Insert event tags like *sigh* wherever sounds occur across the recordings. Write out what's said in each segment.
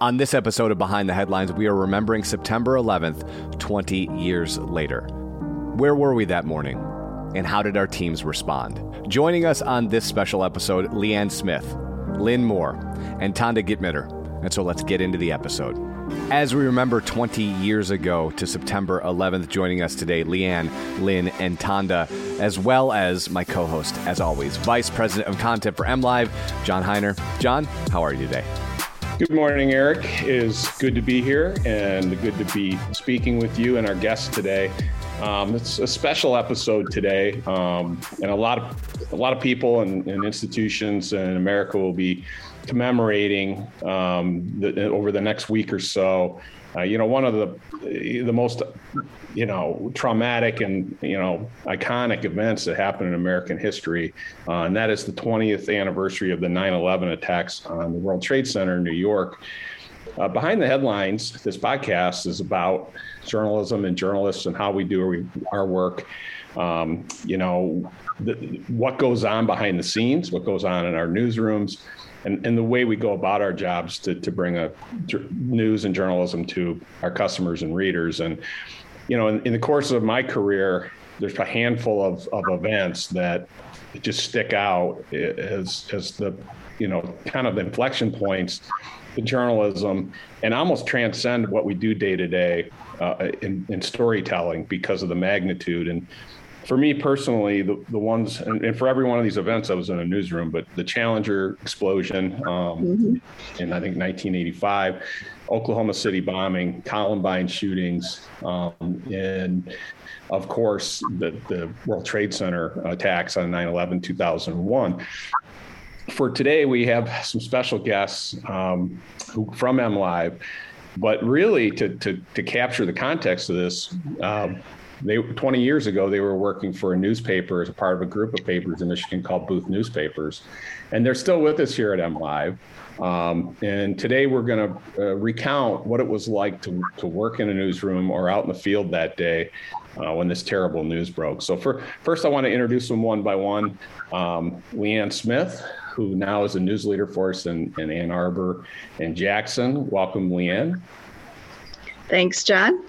On this episode of Behind the Headlines, we are remembering September 11th, 20 years later. Where were we that morning? And how did our teams respond? Joining us on this special episode, Leanne Smith, Lynn Moore, and Tanda Gmiter. And so let's get into the episode. As we remember 20 years ago to September 11th, joining us today, Leanne, Lynn, and Tanda, as well as my co host, as always, Vice President of Content for MLive, John Hiner. John, how are you today? Good morning, Eric. It is good to be here and good to be speaking with you and our guests today. Um, it's a special episode today, um, and a lot of a lot of people and, and institutions in America will be commemorating um, the, over the next week or so. Uh, you know, one of the the most you know traumatic and you know iconic events that happened in American history, uh, and that is the 20th anniversary of the 9/11 attacks on the World Trade Center in New York. Uh, behind the headlines, this podcast is about journalism and journalists and how we do our work. Um, you know, the, what goes on behind the scenes, what goes on in our newsrooms, and, and the way we go about our jobs to, to bring a news and journalism to our customers and readers. And, you know, in, in the course of my career, there's a handful of, of events that just stick out as, as the, you know, kind of inflection points to journalism and almost transcend what we do day to day uh, in, in storytelling because of the magnitude and for me personally, the, the ones, and, and, for every one of these events, I was in a newsroom, but the Challenger explosion um, mm-hmm. in, I think, 1985, Oklahoma City bombing, Columbine shootings, um, and of course, the, the World Trade Center attacks on 9 11 2001 for today, we have some special guests um, who, from MLive, but really to, to, to capture the context of this, um, they 20 years ago they were working for a newspaper as a part of a group of papers in Michigan called Booth Newspapers, and they're still with us here at MLive. Um, and today we're going to uh, recount what it was like to, to work in a newsroom or out in the field that day uh, when this terrible news broke. So for, first, I want to introduce them one by one. Um, Leanne Smith, who now is a news leader for us in, in Ann Arbor and Jackson. Welcome, Leanne. Thanks, John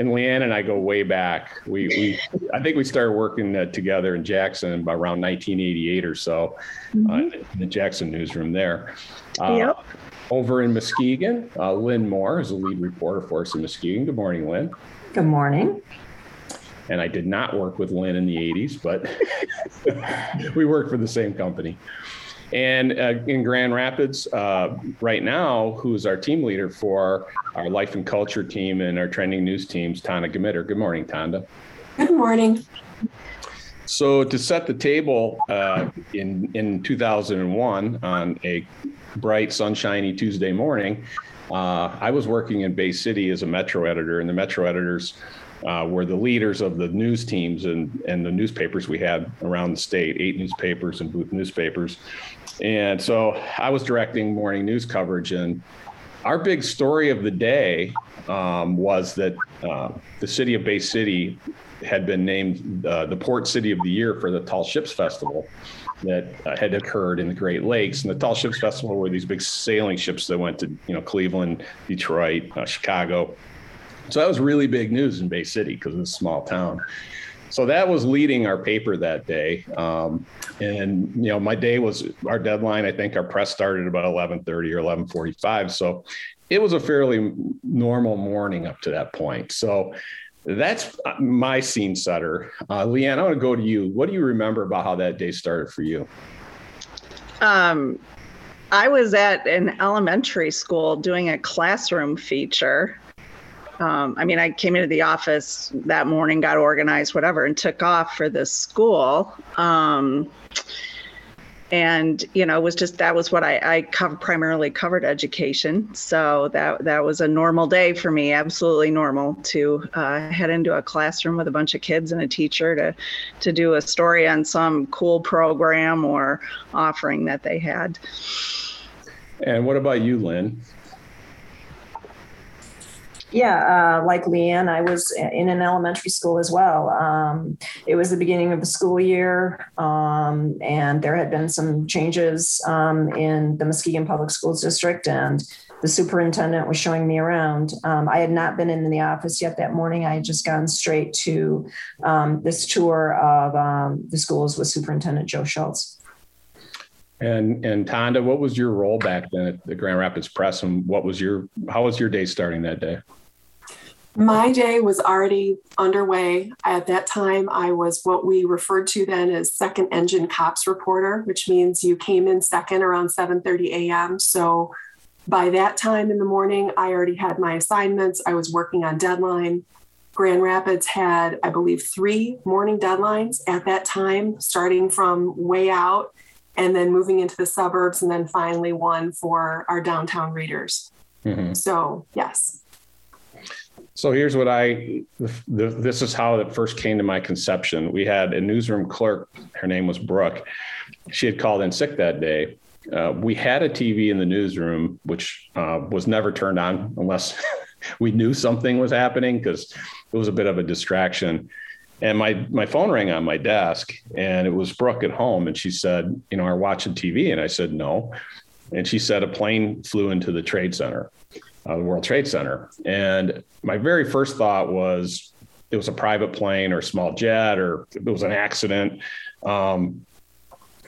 and Leanne and I go way back. We, we I think we started working uh, together in Jackson around 1988 or so, uh, mm-hmm. uh, in the Jackson newsroom there. Uh, yep. Over in Muskegon, uh, Lynn Moore is a lead reporter for us in Muskegon. Good morning, Lynn. Good morning. And I did not work with Lynn in the 80s, but *laughs* we worked for the same company. And uh, in Grand Rapids, uh, right now, who's our team leader for our life and culture team and our trending news teams, Tanda Gmiter. Good morning, Tanda. Good morning. So to set the table uh, in in 2001 on a bright sunshiny Tuesday morning, uh, I was working in Bay City as a Metro editor, and the Metro editors uh, were the leaders of the news teams and, and the newspapers we had around the state, eight newspapers and booth newspapers. And so I was directing morning news coverage, and our big story of the day um, was that uh, the city of Bay City had been named uh, the port city of the year for the Tall Ships Festival that uh, had occurred in the Great Lakes. And the Tall Ships Festival were these big sailing ships that went to you know Cleveland, Detroit, uh, Chicago. So that was really big news in Bay City because it's a small town so that was leading our paper that day. Um, and you know my day was our deadline i think our press started about 11.30 or 11.45 so it was a fairly normal morning up to that point. So that's my scene setter. Uh, leanne i want to go to you. What do you remember about how that day started for you? Um, i was at an elementary school doing a classroom feature um, I mean, I came into the office that morning, got organized, whatever, and took off for this school. Um, and you know, it was just that was what I, I primarily covered education. So that that was a normal day for me, absolutely normal to uh, head into a classroom with a bunch of kids and a teacher to to do a story on some cool program or offering that they had. And what about you, Lynn? Yeah, uh, like Leanne, I was in an elementary school as well. Um, it was the beginning of the school year, um, and there had been some changes um, in the Muskegon Public Schools District, and the superintendent was showing me around. Um, I had not been in the office yet that morning. I had just gone straight to um, this tour of um, the schools with Superintendent Joe Schultz. And and Tanda, what was your role back then at the Grand Rapids Press, and what was your how was your day starting that day? My day was already underway. At that time, I was what we referred to then as second engine cops reporter, which means you came in second around 7:30 a.m. So by that time in the morning, I already had my assignments. I was working on deadline. Grand Rapids had, I believe, three morning deadlines at that time, starting from way out and then moving into the suburbs, and then finally one for our downtown readers. Mm-hmm. So, yes. So here's what I, the, this is how it first came to my conception. We had a newsroom clerk, her name was Brooke. She had called in sick that day. Uh, we had a TV in the newsroom, which uh, was never turned on unless *laughs* we knew something was happening because it was a bit of a distraction and my my phone rang on my desk and it was brooke at home and she said you know are watching tv and i said no and she said a plane flew into the trade center uh, the world trade center and my very first thought was it was a private plane or a small jet or it was an accident um,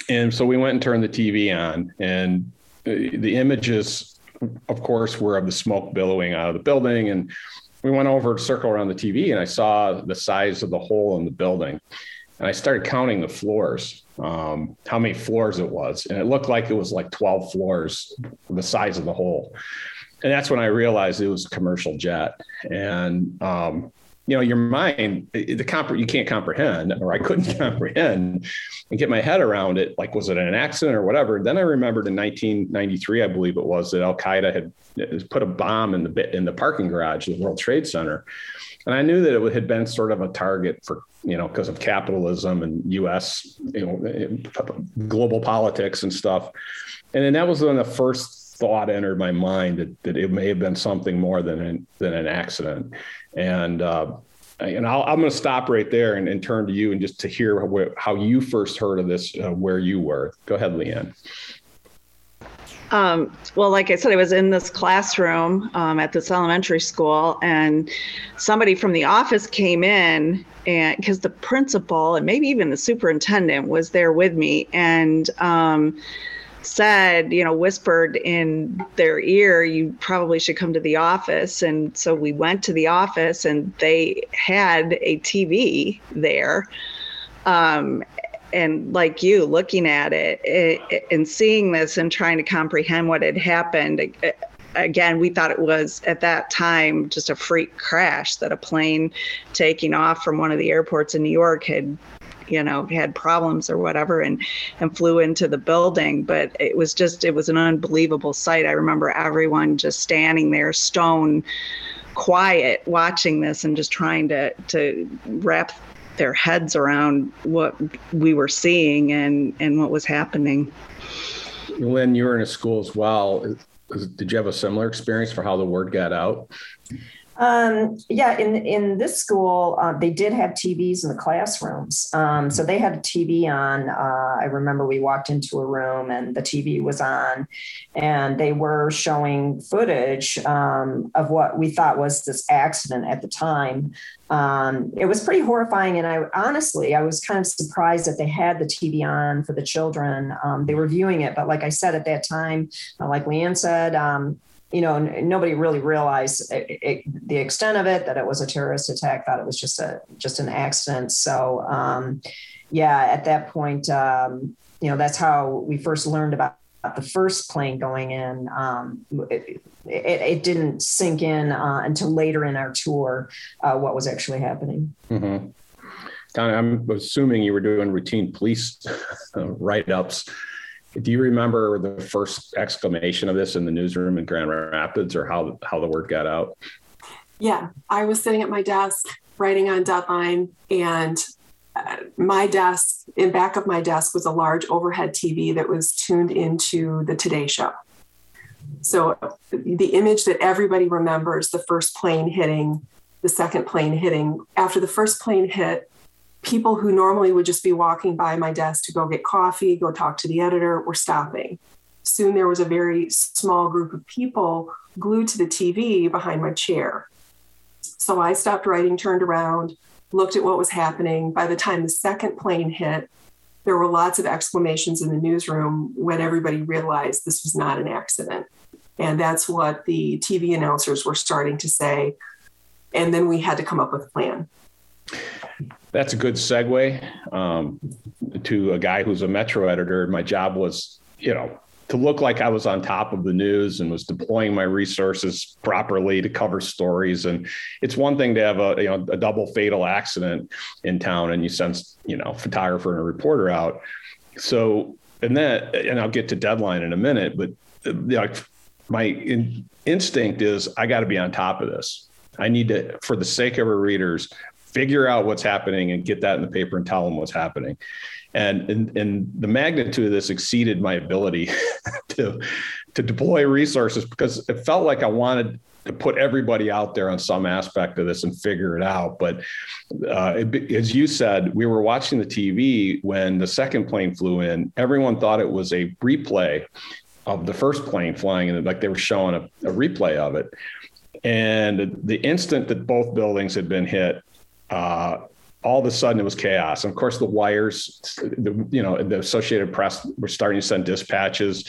and so we went and turned the tv on and the images of course were of the smoke billowing out of the building and we went over to circle around the TV and I saw the size of the hole in the building. And I started counting the floors, um, how many floors it was. And it looked like it was like 12 floors, the size of the hole. And that's when I realized it was a commercial jet. And um, you know, your mind, the comp- you can't comprehend, or I couldn't *laughs* comprehend and get my head around it. Like, was it an accident or whatever? Then I remembered in 1993, I believe it was, that Al Qaeda had uh, put a bomb in the in the parking garage of the World Trade Center, and I knew that it had been sort of a target for you know because of capitalism and U.S. you know eh, eh, global politics and stuff. And then that was when the first thought entered my mind that, that it may have been something more than an, than an accident. And uh, and i am going to stop right there and, and, turn to you and just to hear how you first heard of this, uh, where you were. Go ahead, Leanne. Um, well, like I said, I was in this classroom um, at this elementary school, and somebody from the office came in, and because the principal and maybe even the superintendent was there with me, and um, said, you know, whispered in their ear, you probably should come to the office. And so we went to the office and they had a TV there. Um, and like you looking at it, it, and seeing this and trying to comprehend what had happened again we thought it was at that time just a freak crash that a plane taking off from one of the airports in new york had you know had problems or whatever and and flew into the building but it was just it was an unbelievable sight. I remember everyone just standing there stone quiet watching this and just trying to to wrap their heads around what we were seeing and and what was happening. Lynn, you were in a school as well. Did you have a similar experience for how the word got out um, yeah, in in this school, uh, they did have TVs in the classrooms. Um, so they had a TV on. Uh, I remember we walked into a room and the TV was on, and they were showing footage um, of what we thought was this accident at the time. Um, it was pretty horrifying, and I honestly I was kind of surprised that they had the TV on for the children. Um, they were viewing it, but like I said at that time, like Leanne said um, you know, nobody really realized it, it, the extent of it, that it was a terrorist attack, thought it was just a, just an accident. So, um, yeah, at that point, um, you know, that's how we first learned about the first plane going in. Um, it, it, it, didn't sink in uh, until later in our tour uh, what was actually happening. Mm-hmm. I'm assuming you were doing routine police *laughs* uh, write ups do you remember the first exclamation of this in the newsroom in Grand Rapids or how, how the word got out? Yeah, I was sitting at my desk writing on deadline and uh, my desk in back of my desk was a large overhead TV that was tuned into the Today Show. So the image that everybody remembers the first plane hitting, the second plane hitting, after the first plane hit, people who normally would just be walking by my desk to go get coffee, go talk to the editor, were stopping. soon there was a very small group of people glued to the TV behind my chair. So I stopped writing, turned around, looked at what was happening. By the time the second plane hit, there were lots of exclamations in the newsroom when everybody realized this was not an accident. And that's what the TV announcers were starting to say. And then we had to come up with a plan. That's a good segue um, to a guy who's a Metro editor. My job was, you know, to look like I was on top of the news and was deploying my resources properly to cover stories. And it's one thing to have a you know a double fatal accident in town, and you send you know photographer and a reporter out. So and then and I'll get to deadline in a minute, but my in, instinct is I got to be on top of this. I need to, for the sake of our readers, figure out what's happening and get that in the paper and tell them what's happening and and, and the magnitude of this exceeded my ability *laughs* to to deploy resources because it felt like I wanted to put everybody out there on some aspect of this and figure it out. But uh, it, as you said, we were watching the TV when the second plane flew in. Everyone thought it was a replay of the first plane flying, and like they were showing a, a replay of it. And the instant that both buildings had been hit, uh, all of a sudden it was chaos. And of course, the wires, the you know, the Associated Press were starting to send dispatches,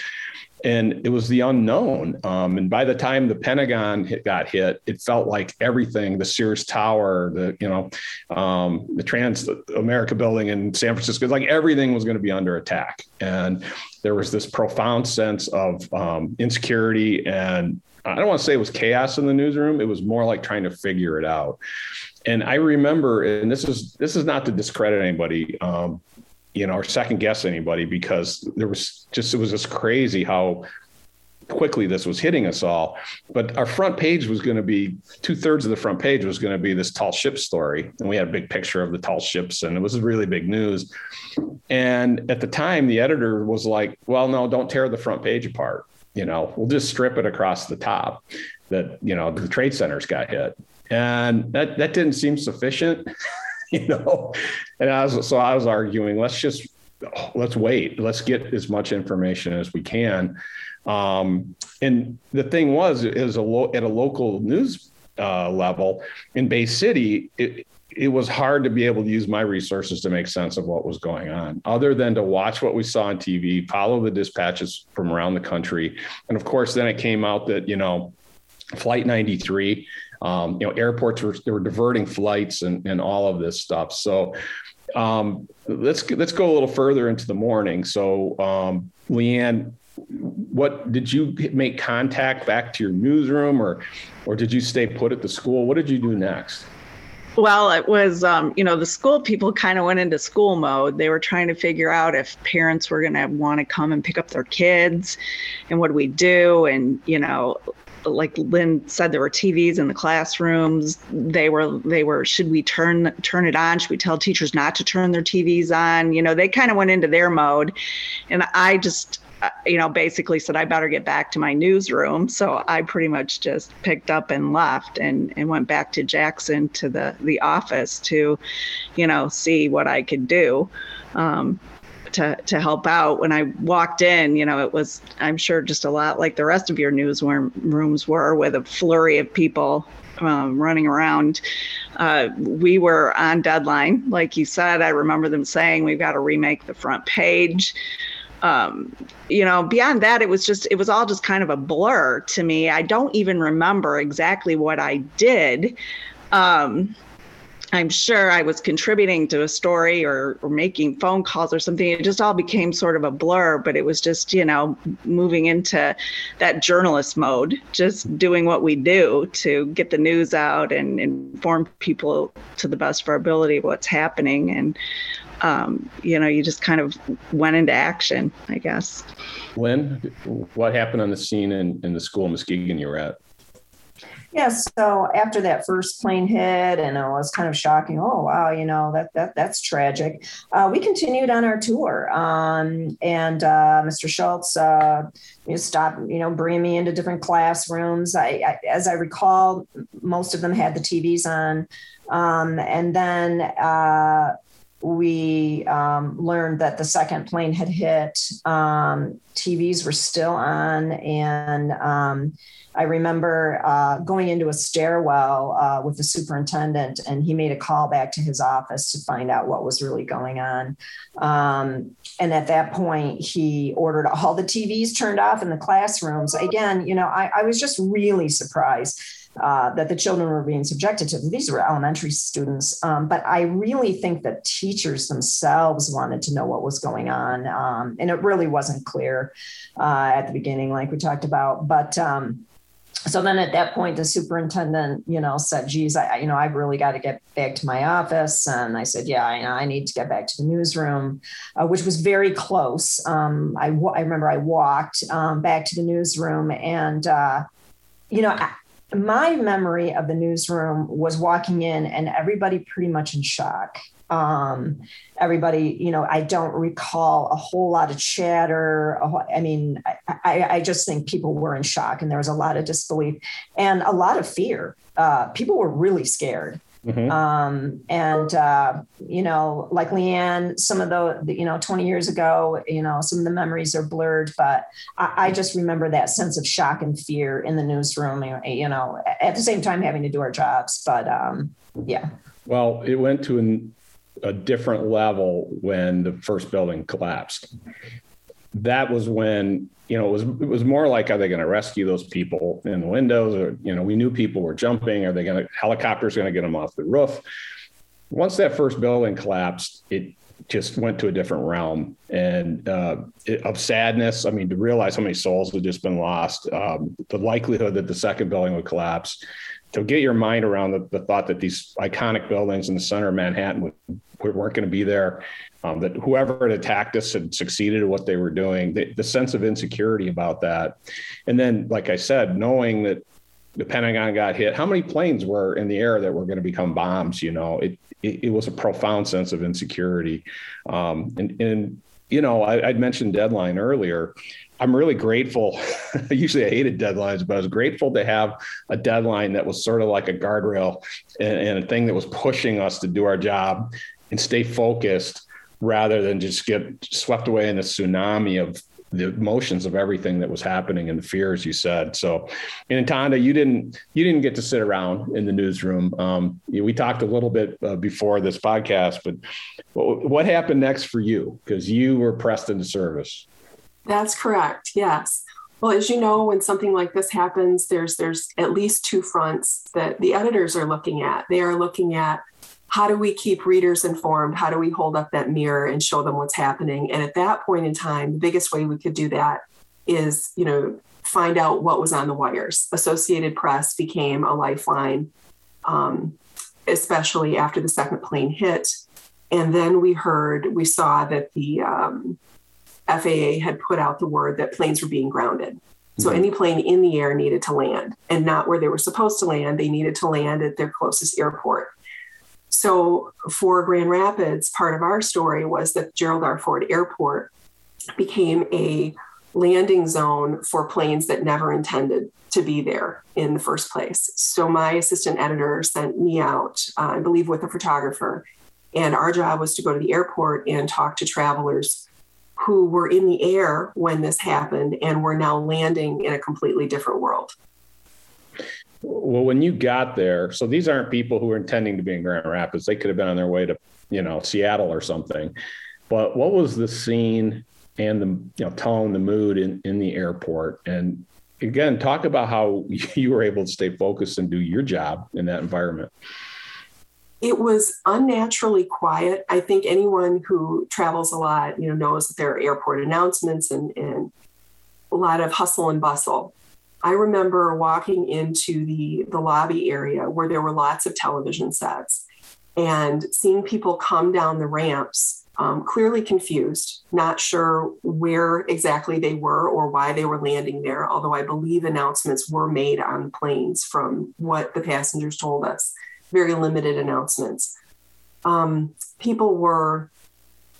and it was the unknown. Um, and by the time the Pentagon hit, got hit, it felt like everything, the Sears Tower, the you know, um, the Trans America Building in San Francisco, like everything was going to be under attack. And there was this profound sense of um, insecurity and I don't want to say it was chaos in the newsroom. It was more like trying to figure it out and I remember, and this is this is not to discredit anybody, um, you know, or second guess anybody, because there was just it was just crazy how quickly this was hitting us all. But our front page was going to be two thirds of the front page was going to be this tall ship story, and we had a big picture of the tall ships, and it was really big news. And at the time, the editor was like, "Well, no, don't tear the front page apart." You know, we'll just strip it across the top that, you know, the trade centers got hit and that that didn't seem sufficient *laughs* you know? And I was so I was arguing let's just let's wait. Let's get as much information as we can. Um, and the thing was is a lo- at a local news uh, level in Bay City it, it was hard to be able to use my resources to make sense of what was going on, other than to watch what we saw on TV, follow the dispatches from around the country. And of course, then it came out that, you know, Flight 93 um, you know, airports were were diverting flights and and all of this stuff. So um, let's let's go a little further into the morning. So um, Leanne, what did you make contact back to your newsroom, or or did you stay put at the school? What did you do next? Well, it was, um, you know, the school people kind of went into school mode. They were trying to figure out if parents were going to want to come and pick up their kids and what do we do? And, you know, like Lynn said, there were TVs in the classrooms. They were they were should we turn turn it on? Should we tell teachers not to turn their TVs on? You know, they kind of went into their mode, and I just uh, you know basically said I better get back to my newsroom. So I pretty much just picked up and left and and went back to Jackson to the the office to, you know, see what I could do. Um, to to help out. When I walked in, you know, it was I'm sure just a lot like the rest of your newsrooms were, with a flurry of people um, running around. Uh, we were on deadline, like you said. I remember them saying we've got to remake the front page. Um, you know, beyond that, it was just, it was all just kind of a blur to me. I don't even remember exactly what I did. Um, I'm sure I was contributing to a story or, or making phone calls or something. It just all became sort of a blur, but it was just, you know, moving into that journalist mode, just doing what we do to get the news out and inform people to the best of our ability what's happening. And, um, you know, you just kind of went into action, I guess. Lynn, what happened on the scene in, in the school in Muskegon you were at? Yeah, so after that first plane hit, and it was kind of shocking. Oh wow, you know that that that's tragic. Uh, we continued on our tour, um, and uh, Mr. Schultz, uh, you know, stopped, you know, bringing me into different classrooms. I, I, as I recall, most of them had the TVs on, um, and then uh, we um, learned that the second plane had hit. Um, TVs were still on, and um, I remember uh, going into a stairwell uh, with the superintendent, and he made a call back to his office to find out what was really going on. Um, and at that point, he ordered all the TVs turned off in the classrooms. Again, you know, I, I was just really surprised. Uh, that the children were being subjected to. These were elementary students, um, but I really think that teachers themselves wanted to know what was going on, um, and it really wasn't clear uh, at the beginning, like we talked about. But um, so then at that point the superintendent you know said geez i you know i've really got to get back to my office and i said yeah i, I need to get back to the newsroom uh, which was very close um, I, I remember i walked um, back to the newsroom and uh, you know my memory of the newsroom was walking in and everybody pretty much in shock um, everybody, you know, I don't recall a whole lot of chatter. I mean, I, I, just think people were in shock and there was a lot of disbelief and a lot of fear. Uh, people were really scared. Mm-hmm. Um, and, uh, you know, like Leanne, some of the, you know, 20 years ago, you know, some of the memories are blurred, but I, I, just remember that sense of shock and fear in the newsroom, you know, at the same time having to do our jobs. But um, yeah. Well, it went to an a different level when the first building collapsed. That was when you know it was it was more like are they going to rescue those people in the windows? Or you know we knew people were jumping. Are they going to helicopters going to get them off the roof? Once that first building collapsed it just went to a different realm. And uh, it, of sadness. I mean, to realize how many souls had just been lost, um, the likelihood that the second building would collapse, to get your mind around the, the, thought that these iconic buildings in the center of Manhattan would, weren't going to be there, um, that whoever had attacked us had succeeded at what they were doing, the, the, sense of insecurity about that. And then, like I said, knowing that the Pentagon got hit, how many planes were in the air that were going to become bombs? You know, it, it, it was a profound sense of insecurity. Um, and, and, you know, I, I'd mentioned deadline earlier. I'm really grateful. *laughs* Usually I hated deadlines, but I was grateful to have a deadline that was sort of like a guardrail and, and a thing that was pushing us to do our job and stay focused rather than just get swept away in the tsunami of the emotions of everything that was happening and the fears you said. So, and Tanda, you didn't you didn't get to sit around in the newsroom. Um, we talked a little bit uh, before this podcast, but what happened next for you? Because you were pressed into service. That's correct. Yes. Well, as you know, when something like this happens, there's there's at least two fronts that the editors are looking at. They are looking at how do we keep readers informed? How do we hold up that mirror and show them what's happening? And at that point in time, the biggest way we could do that is, you know, find out what was on the wires. Associated Press became a lifeline, um, especially after the second plane hit. And then we heard, we saw that the um, FAA had put out the word that planes were being grounded. So mm-hmm. any plane in the air needed to land and not where they were supposed to land. They needed to land at their closest airport. So for Grand Rapids, part of our story was that Gerald R. Ford Airport became a landing zone for planes that never intended to be there in the first place. So my assistant editor sent me out, uh, I believe, with a photographer. And our job was to go to the airport and talk to travelers who were in the air when this happened and were now landing in a completely different world. Well, when you got there, so these aren't people who are intending to be in Grand Rapids. They could have been on their way to, you know, Seattle or something. But what was the scene and the you know tone, the mood in, in the airport? And again, talk about how *laughs* you were able to stay focused and do your job in that environment it was unnaturally quiet. I think anyone who travels a lot, you know, knows that there are airport announcements and, and a lot of hustle and bustle. I remember walking into the, the lobby area where there were lots of television sets and seeing people come down the ramps, um, clearly confused, not sure where exactly they were or why they were landing there, although I believe announcements were made on planes from what the passengers told us very limited announcements. Um, people were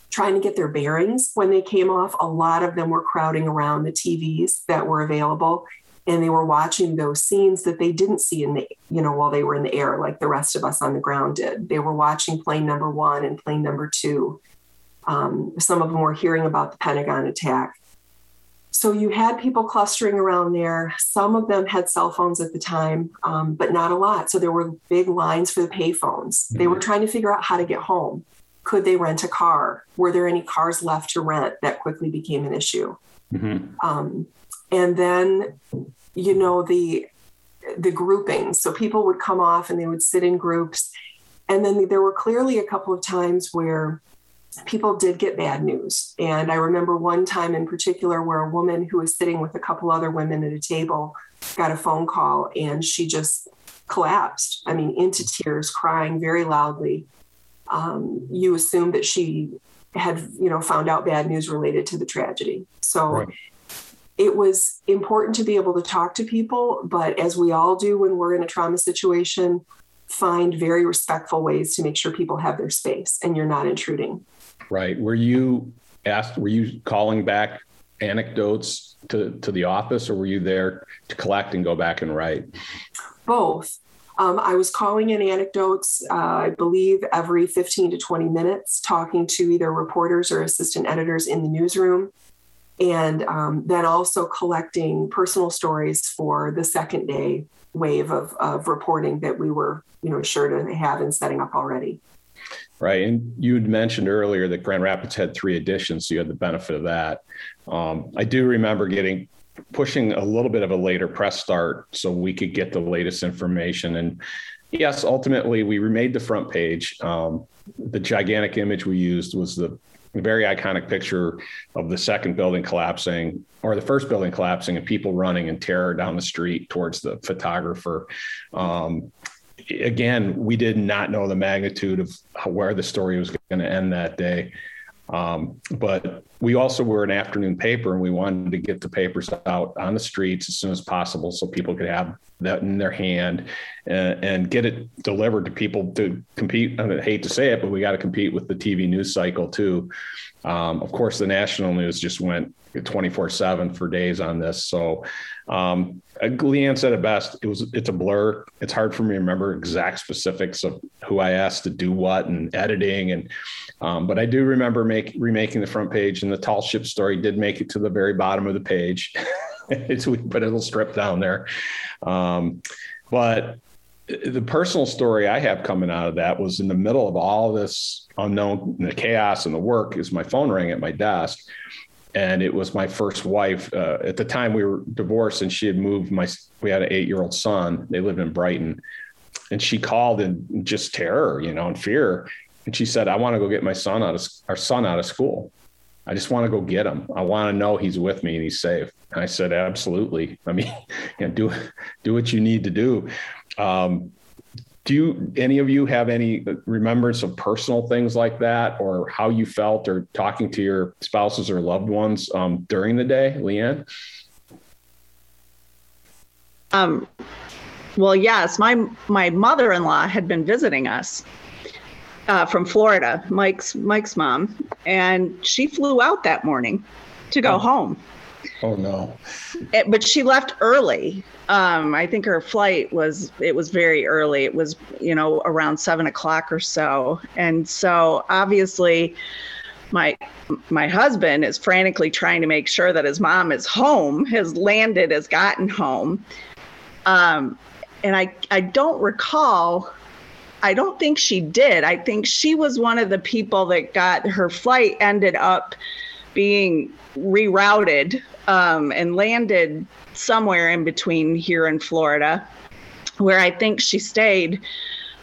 trying to get their bearings when they came off. A lot of them were crowding around the TVs that were available. and they were watching those scenes that they didn't see in the you know while they were in the air like the rest of us on the ground did they were watching plane number one and plane number two um, some of them were hearing about the pentagon attack so you had people clustering around there. Some of them had cell phones at the time um, but not a lot. So there were big lines for the payphones. They were mm-hmm. trying to figure out how to get home. Could they rent a car? Were there any cars left to rent that quickly became an issue? Mm-hmm. um, and then you know the the groupings so people would come off and they would sit in groups. And then there were clearly a couple of times where people did get bad news. And i remember one time in particular where a woman who was sitting with a couple other women at a table got a phone call and she just collapsed. I mean into tears crying very loudly. Um, you assume that she had you know found out bad news related to the tragedy. So right. it was important to be able to talk to people, but as we all do when we're in a trauma situation, find very respectful ways to make sure people have their space and you're not intruding. Right. Were you asked, were you calling back anecdotes to, to the office or were you there to collect and go back and write? Both. Um, I was calling in anecdotes, uh, I believe, every 15 to 20 minutes, talking to either reporters or assistant editors in the newsroom and um, then also collecting personal stories for the second day wave of, of reporting that we were you know sure to have and setting up already right? And you had mentioned earlier that grand rapids had three editions so you had the benefit of that. Um, i do remember getting pushing a little bit of a later press start so we could get the latest information. And yes ultimately we remade the front page. Um, the gigantic image we used was the very iconic picture of the second building collapsing or the first building collapsing and people running in terror down the street towards the photographer. Um, again, we did not know the magnitude of how, where the story was going to end that day. Um, but we also were an afternoon paper and we wanted to get the papers out on the streets as soon as possible so people could have that in their hand and, and get it delivered to people to compete. I hate to say it, but we got to compete with the TV news cycle too. Um, of course, the national news just went 24 seven for days on this. So, um, Leanne said it best. It was, it's a blur. It's hard for me to remember exact specifics of who I asked to do what and editing. And, um, but I do remember make, remaking the front page and the tall ship story did make it to the very bottom of the page. *laughs* it's, we put a little strip down there. Um, but the personal story I have coming out of that was in the middle of all this unknown, the chaos and the work is my phone rang at my desk. And it was my first wife. Uh, at the time we were divorced and she had moved my, we had an eight year old son. They lived in Brighton and she called in just terror, you know, and fear. And she said, I want to go get my son out of our son out of school. I just want to go get him. I want to know he's with me and he's safe. And I said, absolutely. I mean, *laughs* do, do what you need to do. Um, do you, any of you have any remembrance of personal things like that or how you felt or talking to your spouses or loved ones um, during the day, Leanne? Um, well, yes, my, my mother-in-law had been visiting us uh, from Florida, Mike's Mike's mom, and she flew out that morning to go oh. home. Oh no! It, but she left early. Um, I think her flight was it was very early. It was you know around seven o'clock or so, and so obviously my my husband is frantically trying to make sure that his mom is home, has landed, has gotten home. Um, and I I don't recall I don't think she did. I think she was one of the people that got her flight ended up being rerouted um, and landed somewhere in between here in Florida, where I think she stayed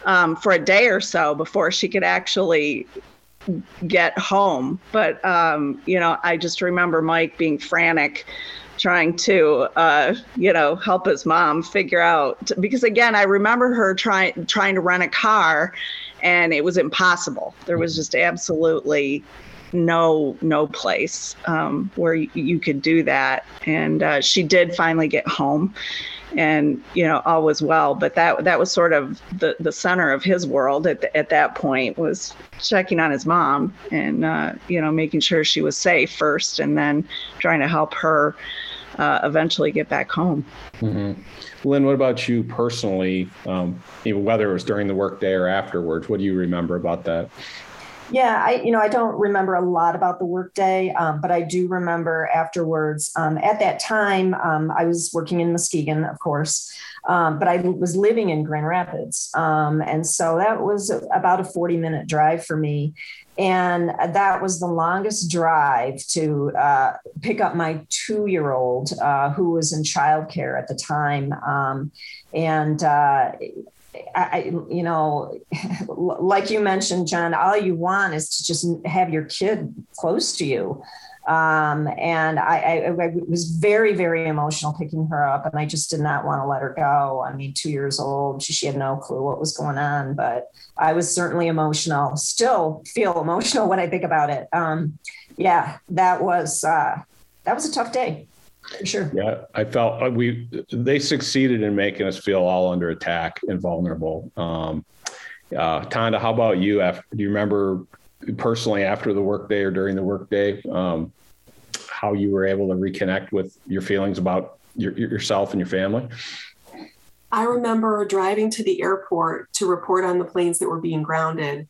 um, for a day or so before she could actually get home. But, um, you know, I just remember Mike being frantic trying to uh, you know help his mom figure out because again i remember her trying trying to rent a car and it was impossible. There was just absolutely no no place um, where you, could do that. And uh, she did finally get home and you know all was well. But that that was sort of the the center of his world at the, at that point was checking on his mom and uh, you know making sure she was safe first and then trying to help her uh, eventually get back home. Mm-hmm. Lynn, what about you personally? Um, whether it was during the workday or afterwards, what do you remember about that? Yeah, I you know I don't remember a lot about the workday, um, but I do remember afterwards. Um, at that time, um, I was working in Muskegon, of course, um, but I was living in Grand Rapids, um, and so that was about a forty-minute drive for me. And that was the longest drive to uh, pick up my two year old uh, who was in childcare at the time. Um, and uh, I, you know, *laughs* like you mentioned, John, all you want is to just have your kid close to you. Um, and I, I, I, was very, very emotional picking her up, and I just did not want to let her go. I mean, two years old, she, she had no clue what was going on, but I was certainly emotional. Still feel emotional *laughs* when I think about it. Um, yeah, that was uh, that was a tough day. Sure. Yeah, I felt uh, we they succeeded in making us feel all under attack and vulnerable. Um, uh, Tanda, how about you? After, do you remember personally after the workday or during the workday um, how you were able to reconnect with your feelings about your, yourself and your family? I remember driving to the airport to report on the planes that were being grounded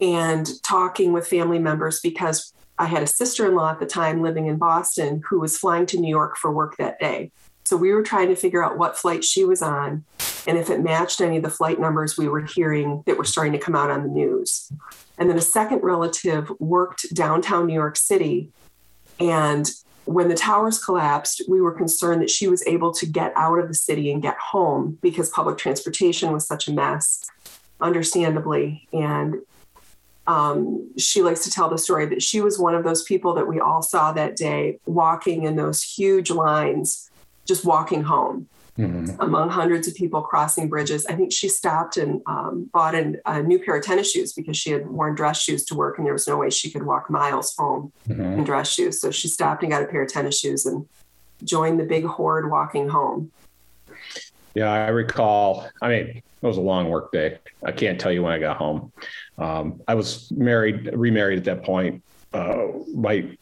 and talking with family members because I had a sister in law at the time living in Boston who was flying to New York for work that day. So we were trying to figure out what flight she was on and if it matched any of the flight numbers we were hearing that were starting to come out on the news. And then a second relative worked downtown New York City. And when the towers collapsed, we were concerned that she was able to get out of the city and get home because public transportation was such a mess, understandably. And um, she likes to tell the story that she was one of those people that we all saw that day walking in those huge lines, just walking home mm-hmm. among hundreds of people crossing bridges. I think she stopped and um, bought an, a new pair of tennis shoes because she had worn dress shoes to work and there was no way she could walk miles home mm-hmm. in dress shoes. So she stopped and got a pair of tennis shoes and joined the big horde walking home. Yeah, I recall. I mean, it was a long work day. I can't tell you when I got home. Um, I was married, remarried at that point. Uh, my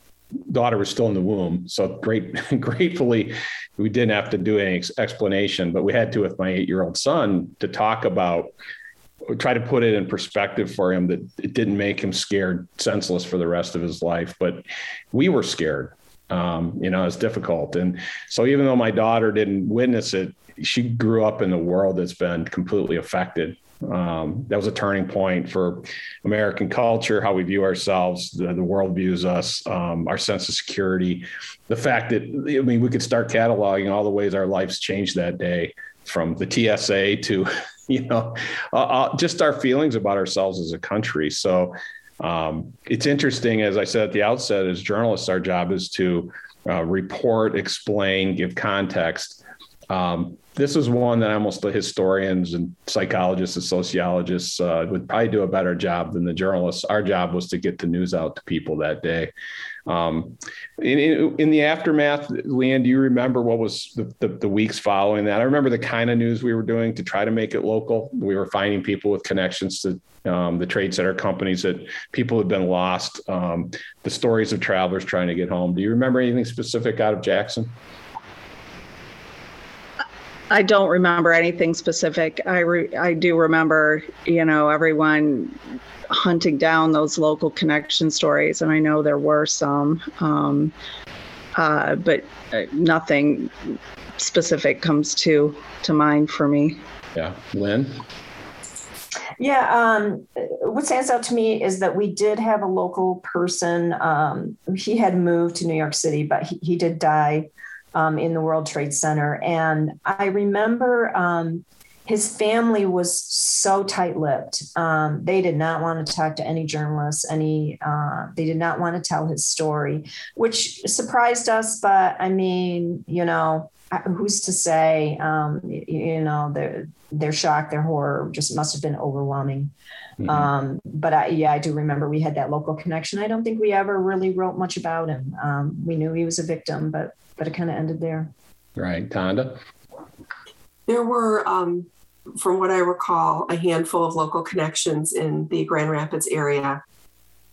daughter was still in the womb, so great, *laughs* gratefully, we didn't have to do any ex- explanation, but we had to with my eight-year-old son to talk about, try to put it in perspective for him that it didn't make him scared, senseless for the rest of his life, but we were scared. Um, you know, it's difficult, and so even though my daughter didn't witness it, she grew up in a world that's been completely affected um, that was a turning point for American culture, how we view ourselves, the, the world views us, um, our sense of security, the fact that I mean we could start cataloging all the ways our lives changed that day, from the TSA to *laughs* you know uh, uh, just our feelings about ourselves as a country. So um, it's interesting, as I said at the outset, as journalists, our job is to uh, report, explain, give context. Um, this is one that almost the historians and psychologists and sociologists uh, would probably do a better job than the journalists. Our job was to get the news out to people that day. Um, in, in, the aftermath, Leanne, do you remember what was the, the, the, weeks following that? I remember the kind of news we were doing to try to make it local. We were finding people with connections to um, the trade center companies that people had been lost, um, the stories of travelers trying to get home. Do you remember anything specific out of Jackson? I don't remember anything specific. I re- I do remember, you know, everyone hunting down those local connection stories, and I know there were some, um, uh, but uh, nothing specific comes to to mind for me. Yeah, Lynn. Yeah, um, what stands out to me is that we did have a local person. Um, he had moved to New York City, but he, he did die um, in the World Trade Center. And I remember um, his family was so tight-lipped. Um, they did not want to talk to any journalists. Any, uh, they did not want to tell his story, which surprised us. But I mean, you know, who's to say? Um, you, you, know, their their shock, their horror just must have been overwhelming. Mm-hmm. Um, but I, yeah, I do remember we had that local connection. I don't think we ever really wrote much about him. Um, we knew he was a victim, but but it kind of ended there. Right. Tanda? There were, um, from what I recall, a handful of local connections in the Grand Rapids area.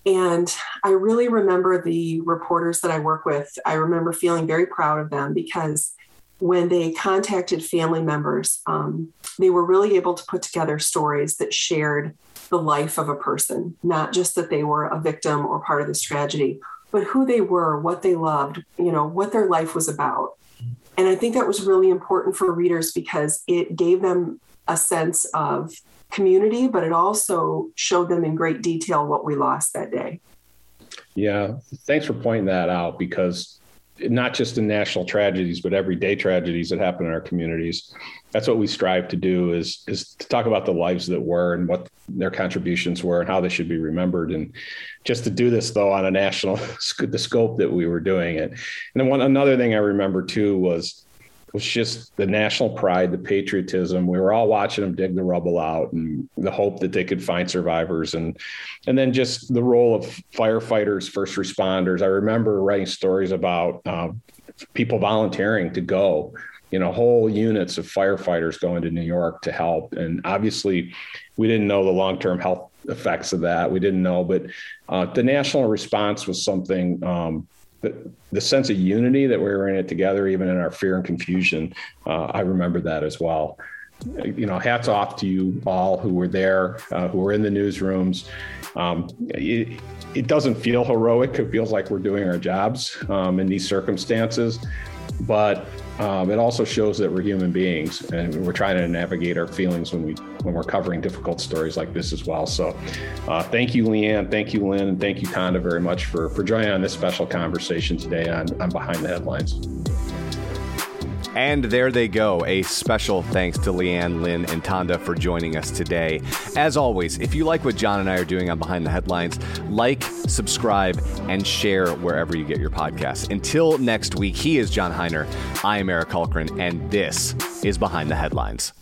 And I really remember the reporters that I work with. I remember feeling very proud of them because when they contacted family members, um, they were really able to put together stories that shared the life of a person, not just that they were a victim or part of this tragedy, but who they were, what they loved, you know, what their life was about. And I think that was really important for readers because it gave them a sense of community, but it also showed them in great detail what we lost that day. Yeah, thanks for pointing that out because not just in national tragedies, but everyday tragedies that happen in our communities. That's what we strive to do is is to talk about the lives that were and what their contributions were and how they should be remembered. And just to do this though on a national *laughs* the scope that we were doing it. And then one another thing I remember too was was just the national pride, the patriotism. We were all watching them dig the rubble out, and the hope that they could find survivors, and and then just the role of firefighters, first responders. I remember writing stories about uh, people volunteering to go. You know, whole units of firefighters going to New York to help, and obviously, we didn't know the long-term health effects of that. We didn't know, but uh, the national response was something um, the, the sense of unity that we were in it together, even in our fear and confusion. Uh, I remember that as well. You know, hats off to you all who were there, uh, who were in the newsrooms. Um, it, it, doesn't feel heroic. It feels like we're doing our jobs um, in these circumstances. But um, it also shows that we're human beings and we're trying to navigate our feelings when we when we're covering difficult stories like this as well. So, uh, thank you, Leanne. Thank you, Lynn, and thank you, Tanda, very much for for joining on this special conversation today on on Behind the Headlines. And there they go. A special thanks to Leanne, Lynn, and Tanda for joining us today. As always, if you like what John and I are doing on Behind the Headlines, like, subscribe, and share wherever you get your podcasts. Until next week, he is John Hiner. I am Eric Hultgren, and this is Behind the Headlines.